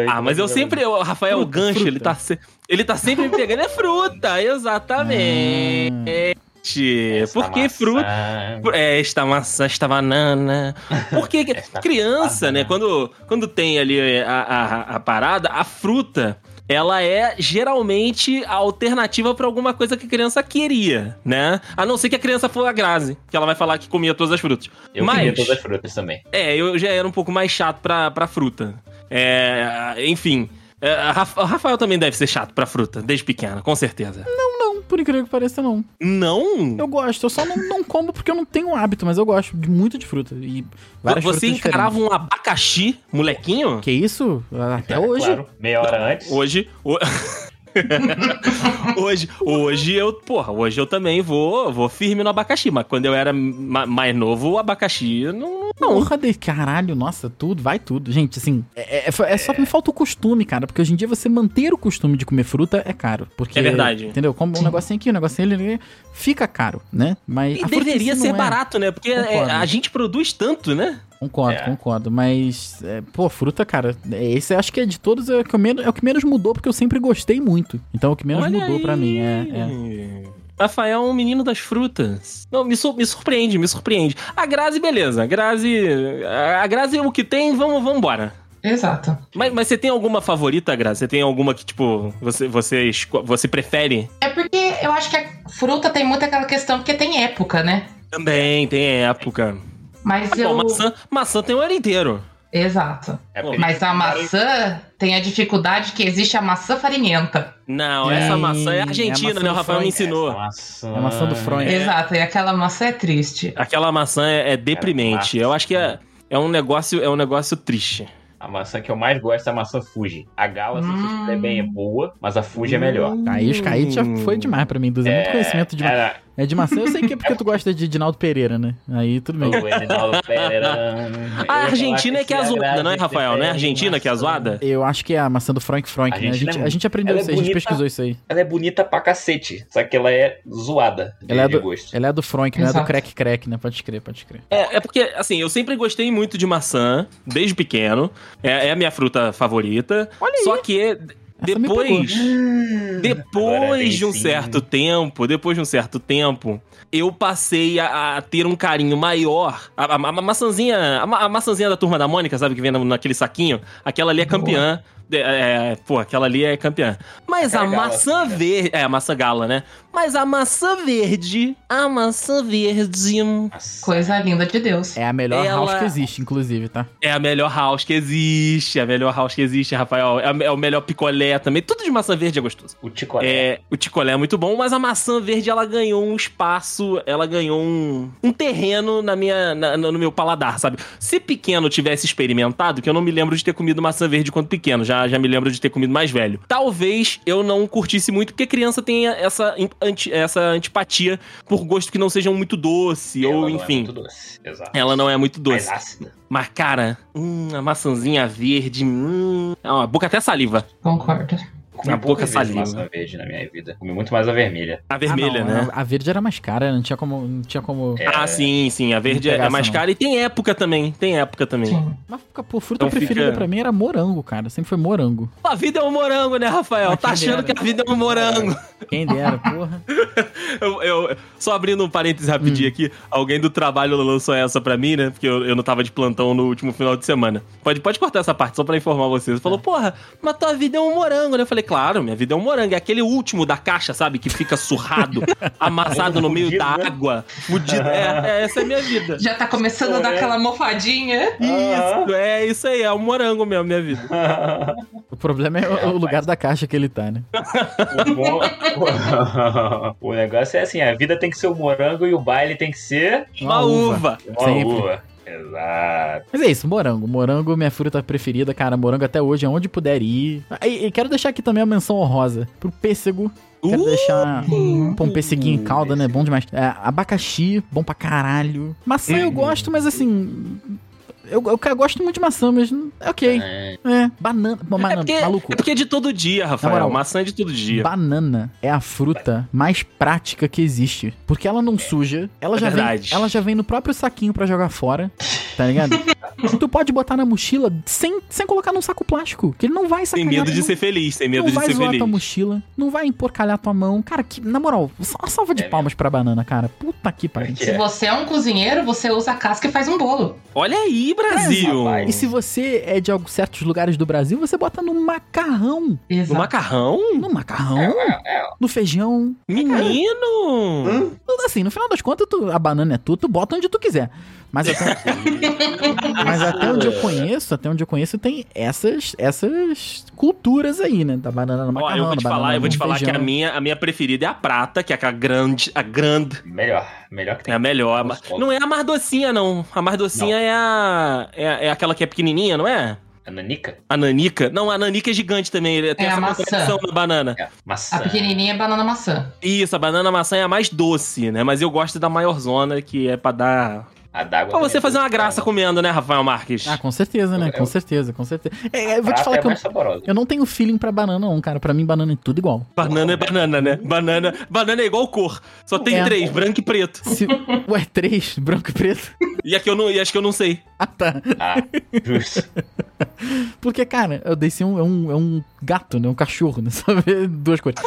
Ah, mas eu sempre. O Rafael Fruta, Gancho, fruta. ele tá, se- ele tá sempre me pegando. É fruta, [laughs] exatamente. Porque fruta. É, esta maçã, esta banana. Porque que- Esta criança, banana. né? Quando, quando tem ali a, a, a parada, a fruta. Ela é geralmente a alternativa pra alguma coisa que a criança queria, né? A não ser que a criança for a Grazi, que ela vai falar que comia todas as frutas. Eu Mas- queria todas as frutas também. É, eu já era um pouco mais chato pra, pra fruta. É, enfim. é, a Rafa- o Rafael também deve ser chato pra fruta, desde pequeno, com certeza. Não, por incrível que pareça, não. Não? Eu gosto, eu só não, não como porque eu não tenho hábito, mas eu gosto de, muito de fruta. E várias Você frutas encarava diferentes. um abacaxi, molequinho? Que isso? Até É, hoje. Claro, meia hora antes. Hoje. ho- [laughs] [laughs] hoje, hoje eu, porra, hoje eu também vou, vou firme no abacaxi, mas quando eu era ma- mais novo, o abacaxi não, Porra de caralho, nossa, tudo, vai tudo. Gente, assim, é, é- é só que me falta o costume, cara, porque hoje em dia você manter o costume de comer fruta é caro. Porque, É verdade. Entendeu? Como um negocinho aqui, um negocinho ali, fica caro, né? Mas E deveria ser não é. barato, né? Porque é, Concordo. a gente produz tanto, né? Concordo, É. concordo. Mas, é, pô, fruta, cara, é, esse eu acho que é de todos é o, que eu menos, é o que menos mudou, porque eu sempre gostei muito. Então é o que menos Olha mudou pra mim. É, é. Rafael é um menino das frutas. Não, me, me surpreende, me surpreende. A Grazi, beleza. A Grazi. A Grazi, o que tem, vamos, vamos embora. Exato. Mas, mas você tem alguma favorita, Grazi? Você tem alguma que, tipo, você, você, você prefere? É porque eu acho que a fruta tem muito aquela questão, porque tem época, né? Também, tem época. Mas Pô, eu. maçã, maçã tem o ano inteiro. Exato. É Mas a maçã tem a dificuldade que existe a maçã farinhenta. Não, essa maçã é é argentina, maçã né? O Rafael me ensinou. Maçã... É a maçã do Freud. É. Exato, e aquela maçã é triste. Aquela maçã é, é deprimente. Eu acho que é, é um negócio, é um negócio triste. A maçã que eu mais gosto é a maçã Fuji. A Gala, se Hum. você estiver bem, é boa, mas a Fuji é melhor. Aí, os já foi demais pra mim. Duzentos muito conhecimento de Era É de maçã, eu sei que é porque tu gosta de Dinaldo Pereira, né? Aí tudo bem. o Edinaldo Pereira. A Argentina é que é a zoada, não é, Rafael? Não é a Argentina que é a zoada? Eu acho que é a maçã do Frank Frank, né? A Argentina gente, é a gente aprendeu ela é isso aí, a gente bonita. pesquisou isso aí. Ela é bonita pra cacete, só que ela é zoada de, Ela é de do- gosto. Ela é do Frank, não é do. Crack Crack, né? Pode crer, pode crer. É, é porque, assim, eu sempre gostei muito de maçã, desde pequeno. É, é a minha fruta favorita. Olha aí. Só que Essa depois, Agora depois de um sim. certo tempo, depois de um certo tempo, eu passei a, a ter um carinho maior. A, a- a maçãzinha, a, ma- a maçãzinha da turma da Mônica, sabe que vem na- naquele saquinho? Aquela ali é Boa. É, é, pô, aquela ali é campeã. Mas a Aquela gala, maçã né? verde. É, a maçã gala, né? Mas a maçã verde. A maçã verde. Nossa. Coisa linda de Deus. É a melhor Ela- house que existe, inclusive, tá? É a melhor house que existe. É a melhor house que existe, Rafael. É, a- é o melhor picolé também. Tudo de maçã verde é gostoso. O Ticolé. É, o ticolé é muito bom, mas a maçã verde ela ganhou um espaço, ela ganhou um, um terreno na minha, na- no meu paladar, sabe? Se pequeno tivesse experimentado, que eu não me lembro de ter comido maçã verde quando pequeno, já, já me lembro de ter comido mais velho. Talvez eu não curtisse muito, porque criança tem essa, anti- essa antipatia por gosto que não sejam muito doce, Ela ou não é enfim. muito doce. Exato. Ela não é muito Mais doce. ácida. Mas, cara, hum, a maçãzinha verde, hum, a boca até saliva. Concordo. Comi A poucas boca vezes saliva. verde na minha vida. Comi muito mais a vermelha. A vermelha, Ah, não, né? A, verde era mais cara, não tinha como. Não tinha como. É, Ah, sim, sim. A verde é mais não. cara e tem época também. Tem época também. Sim. Mas, pô, fruta Então preferida fica- pra mim era morango, cara. Sempre foi morango. A vida é um morango, né, Rafael? Mas Tá achando dera. que a vida é um morango. Quem dera, porra. [laughs] Eu, eu- só abrindo um parênteses rapidinho aqui, alguém do trabalho lançou essa pra mim, né? Porque eu, eu não tava de plantão no último final de semana. Pode, pode cortar essa parte, só pra informar vocês. Falou, porra, mas tua vida é um morango, né? Eu falei, claro, minha vida é um morango. É aquele último da caixa, sabe? Que fica surrado, [laughs] amassado no meio Fudido, da né? água. Fudido. É, é, essa é a minha vida. Já tá começando a dar É. aquela mofadinha. Isso, é isso aí, é um morango mesmo, minha vida. [laughs] O problema é, o- o lugar da caixa que ele tá, né? [laughs] O bom- o negócio é assim, a vida tem que ser o morango e o baile tem que ser Uma, uva. uma Sempre. uva. Exato. Mas é isso, morango. Morango, minha fruta preferida, cara. Morango até hoje, é onde puder ir. E, e quero deixar aqui também a menção honrosa pro pêssego. Quero Uh! deixar pô, um pesseguinho em calda, né? Bom demais. É, abacaxi, bom pra caralho. Maçã eu Uhum. gosto, mas assim. Eu, eu, eu gosto muito de maçã, mas é ok. É, É, banana. É banana porque, maluco. é porque é de todo dia, Rafael. moral, Maçã é de todo dia. Banana é a fruta mais prática que existe. Porque ela não suja, ela, É já, vem, verdade. ela já vem no próprio saquinho pra jogar fora, tá ligado? [laughs] tu pode botar na mochila sem, sem colocar num saco plástico, que ele não vai sacanear. medo de não, ser feliz, sem medo não de vai ser zoar feliz. tua mochila, não vai emporcalhar tua mão. Cara, que, na moral, só uma salva de É palmas pra banana, cara. Puta que pariu. Se é. você é um cozinheiro, você usa a casca e faz um bolo. Olha aí, Brasil! rapaz. E se você é de alguns certos lugares do Brasil, você bota no macarrão. No Exato. macarrão? No macarrão, é, no feijão. Menino! Tudo assim, no final das contas, tu- a banana é tudo, tu bota onde tu quiser. Mas até, [laughs] mas até onde eu conheço, até onde eu conheço, tem essas, essas culturas aí, né? Da banana no Ó, macarrão, eu vou te da falar, eu vou te falar que a feijão. minha, a minha preferida é a prata, que é a grande, a grande melhor. Melhor que é tem. a melhor. Gostosa. Não é a mais docinha, não. A mais docinha é a é, é aquela que é pequenininha, não é? A nanica? A nanica. Não, a nanica é gigante também. ele Tem É a essa maçã. contradição na banana. É, maçã. A pequenininha é banana maçã. Isso, a banana maçã é a mais doce, né? Mas eu gosto da maiorzona, que é pra dar A d'água. Pra você é fazer uma graça cara. comendo, né, Rafael Marques? Ah, com certeza, né? Eu- Com certeza, com certeza. É, eu vou te falar é que eu, eu não tenho feeling pra banana, não, cara. Pra mim, banana é tudo igual. Banana é banana, né? Banana, banana é igual cor. Só tem É. três, branco e preto. Se... Ué, três, [laughs] branco e preto? E aqui eu não, e acho que eu não sei. Ah, tá. Ah, justo. [laughs] [laughs] Porque, cara, eu dei um, é, um, é um gato, né? Um cachorro, né? [laughs] Ver duas cores.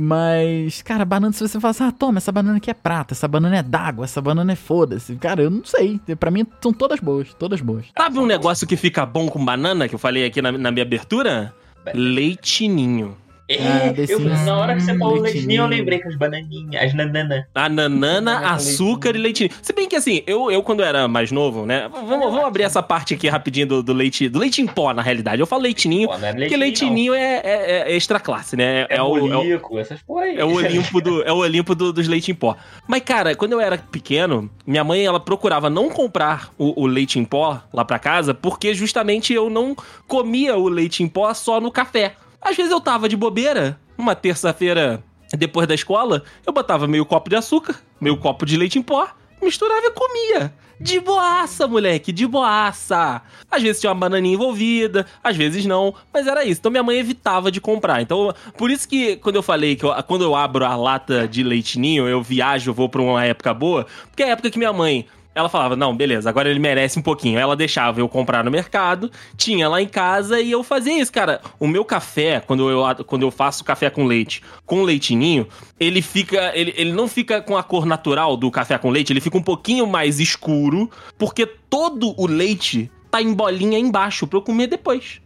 Mas, cara, banana, se você falar assim, ah, toma, essa banana aqui é prata, essa banana é d'água, essa banana é foda-se. Cara, eu não sei. Pra mim, são todas boas, todas boas. Sabe um negócio que fica bom com banana, que eu falei aqui na, na minha abertura? Leitinho. É, desse- eu, na hora que você falou Hum, leitinho, eu leitinho. lembrei com as bananinhas, as nananas. A nanana, açúcar e leitinho. Se bem que assim, eu, eu quando era mais novo, né? Vamos, vamos abrir essa parte aqui rapidinho do, do leite. Do leite em pó, na realidade. Eu falo leitinho, não é porque leitinho é, é, é extra classe, né? É, o, é, o, bolico, essas porra aí. é o Olimpo, do, é o Olimpo do- dos leite em pó. Mas, cara, quando eu era pequeno, minha mãe ela procurava não comprar o, o leite em pó lá pra casa, porque justamente eu não comia o leite em pó só no café. Às vezes eu tava de bobeira, uma terça-feira depois da escola, eu botava meio copo de açúcar, meio copo de leite em pó, misturava e comia. De boaça, moleque, de boaça. Às vezes tinha uma bananinha envolvida, às vezes não, mas era isso. Então minha mãe evitava de comprar. Então, por isso que quando eu falei que eu- quando eu abro a lata de leitinho, eu viajo, eu vou pra uma época boa, porque é a época que minha mãe ela falava, não, beleza, agora ele merece um pouquinho. Ela deixava eu comprar no mercado, tinha lá em casa e eu fazia isso, cara. O meu café, quando eu, quando eu faço café com leite, com leitinho, ele fica. Ele, ele não fica com a cor natural do café com leite, ele fica um pouquinho mais escuro, porque todo o leite tá em bolinha embaixo pra eu comer depois.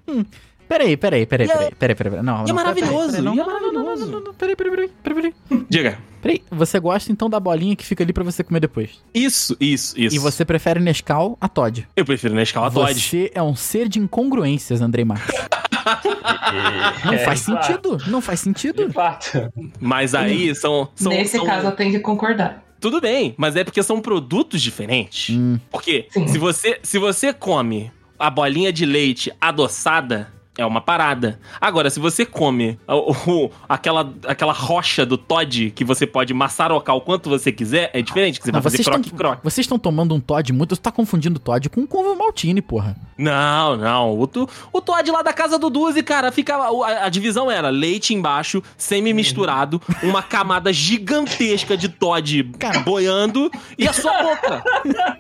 Peraí, peraí, peraí, E é- peraí, peraí, peraí. Não, e é peraí, maravilhoso, peraí, não, e é não, não, não, não, maravilhoso. não, não, Peraí, peraí, peraí, peraí, peraí. Diga. Peraí, você gosta então da bolinha que fica ali pra você comer depois. Isso, isso, isso. E você prefere Nescau a Todd. Eu prefiro Nescau a Todd. Você é um ser de incongruências, Andrei Marques. [laughs] Não É, faz sentido, não faz sentido. De fato. Mas aí são. são Nesse são- caso, eu tenho que concordar. Tudo bem, mas é porque são produtos diferentes. Hum. Porque Sim. se você, se você come a bolinha de leite adoçada, é uma parada. Agora, se você come o- o- aquela, aquela rocha do Todd que você pode maçarocar o quanto você quiser, é diferente, que você Não, vai fazer vocês estão croque-croque. vocês estão tomando um Todd muito. Você tá confundindo Todd com Convo Maltine, porra. Não, não. O, tu, o Todd lá da casa do Duzi, cara, fica. A, a divisão era leite embaixo, semi-misturado, uma camada gigantesca de Todd Cara. boiando e a sua boca.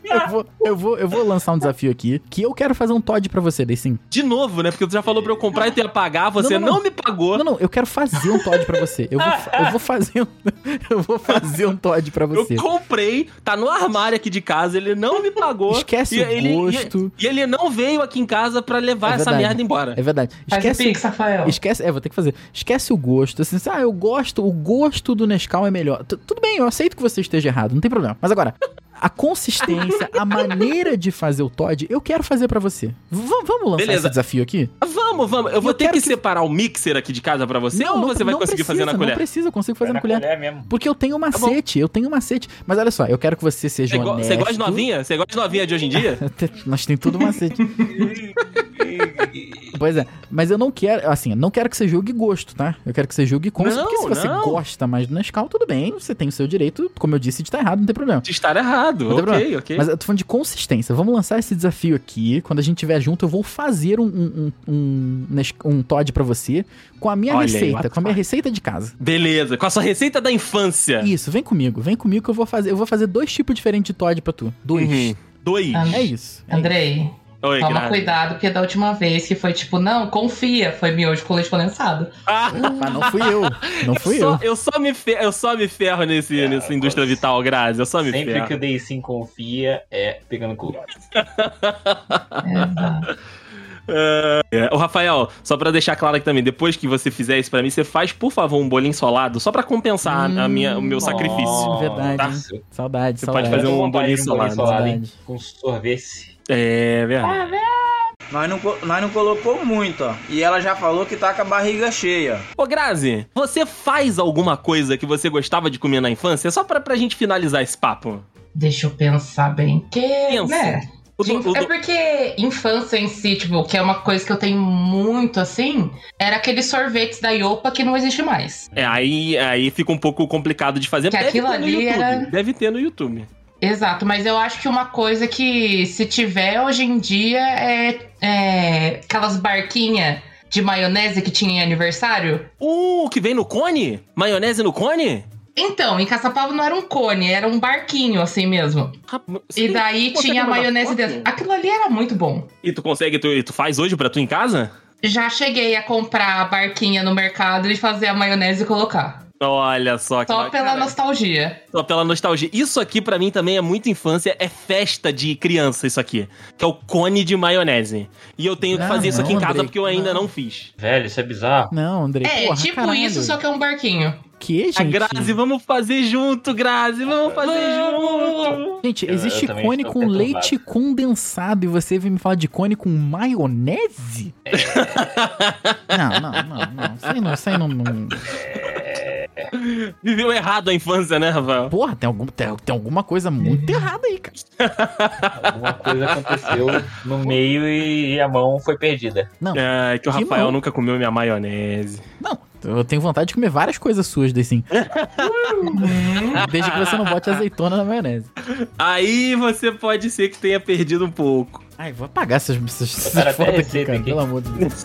Eu vou, eu, vou, eu vou lançar um desafio aqui. Que eu quero fazer um Todd pra você, sim. De novo, né? Porque tu já falou pra eu comprar e tu ia pagar, você Não, não, não, não. me pagou. Não, não, eu quero fazer um Todd pra você. Eu vou, eu vou fazer um, [laughs] eu vou fazer um Todd pra você. Eu comprei, tá no armário aqui de casa, ele não me pagou. Esquece e o ele, gosto. E, e ele não veio aqui em casa pra levar É essa merda embora. É verdade. Faz Esquece, o Pix, Rafael. Esquece, é, vou ter que fazer. Esquece o gosto. Assim, ah, eu gosto, o gosto do Nescau é melhor. T- tudo bem, eu aceito que você esteja errado, não tem problema. Mas agora, a consistência, a maneira de fazer o Todd, eu quero fazer pra você. V- vamos lançar Beleza. esse desafio aqui? Vamos, vamos. Eu vou Eu ter que, que- separar o mixer aqui de casa pra você ou você vai não conseguir fazer precisa, na colher? Não precisa, eu consigo fazer Vai na colher. mesmo. Porque eu tenho um bom. macete, eu tenho um macete. Mas olha só, eu quero que você seja Você, honesto. você gosta de novinha? Você gosta de novinha de hoje em dia? [laughs] Nós tem tudo macete. [laughs] pois é, mas eu não quero, assim, eu não quero que você julgue gosto, tá? Eu quero que você julgue Não, porque se você não. gosta mais do Nescau, tudo bem, você tem o seu direito, como eu disse, de estar errado, não tem problema. De estar errado. Tem ok, problema. ok. Mas eu tô falando de consistência. Vamos lançar esse desafio aqui. Quando a gente estiver junto, eu vou fazer um, um, um, um Todd pra você com a minha Olha aí, receita, what com a minha receita de casa. Beleza, com a sua receita da infância. Isso, vem comigo, vem comigo que eu vou fazer. Eu vou fazer dois tipos diferentes de Todd pra tu. Dois. Uhum. Dois. É isso. É Andrei, Oi, toma cuidado, porque da última vez que foi tipo, não, confia, foi miojo com leite condensado. [laughs] Ah. Mas não fui eu. Não fui só- eu. eu só me ferro, eu só me ferro nesse, É, nessa indústria vital, Grazi. Eu só me Sempre ferro. que o Day sim confia, é pegando cu. Exato. [laughs] É, Ô, Rafael, só pra deixar claro aqui também, depois que você fizer isso pra mim, você faz, por favor, um bolinho solado, só pra compensar a minha, o meu Hum, sacrifício. verdade, tá? Saudade, Você saudade. pode fazer um bolinho de solado. solado, hein? Verdade. Com sorvete. É, verdade. Nós não, nós não colocou muito, ó. E ela já falou que tá com a barriga cheia. Ô, Grazi, você faz alguma coisa que você gostava de comer na infância? Só pra, pra gente finalizar esse papo. Deixa eu pensar bem. Que, Pensa. né? Do- É do- porque infância em si, tipo, que é uma coisa que eu tenho muito assim, era aqueles sorvetes da Iopa que não existe mais. É, aí, aí fica um pouco complicado de fazer. Que Deve aquilo ter no ali YouTube. era- Deve ter no YouTube. Exato, mas eu acho que uma coisa que se tiver hoje em dia é, é aquelas barquinhas de maionese que tinha em aniversário. Uh, que vem no cone? Maionese no cone? Então, em Caçapava não era um cone, era um barquinho assim mesmo. Rapaz, E daí tinha a maionese dentro. Aquilo ali era muito bom. E tu consegue, tu, tu faz hoje pra tu em casa? Já cheguei a comprar a barquinha no mercado e fazer a maionese e colocar. Olha só que Só bacana. pela nostalgia. Só pela nostalgia. Isso aqui pra mim também é muito infância, é festa de criança isso aqui, que é o cone de maionese. E eu tenho que Ah, fazer isso aqui em não, casa Andrei, porque eu ainda não. não, fiz. Velho, isso é bizarro. Não, Andrei. É, porra, tipo caralho. isso, só que é um barquinho. Que, gente? A Grazi, vamos fazer junto, Grazi, vamos fazer junto. Gente, Eu- existe eu também cone com leite condensado e você vem me falar de cone com maionese? não, não, não, não. Isso aí não, isso aí não, não- [laughs] Viveu errado a infância, né, Rafael? Porra, tem, algum, tem, tem alguma coisa muito errada aí, cara. [laughs] Alguma coisa aconteceu no meio e a mão foi perdida. Não, É, que o Que Rafael mal. nunca comeu minha maionese. não. Eu tenho vontade de comer várias coisas suas desse sim. [laughs] Desde que você não bote azeitona na maionese. Aí você pode ser que tenha perdido um pouco. Ai, vou apagar essas, essas, essas fotos aqui, cara. aqui. Pelo amor de Deus.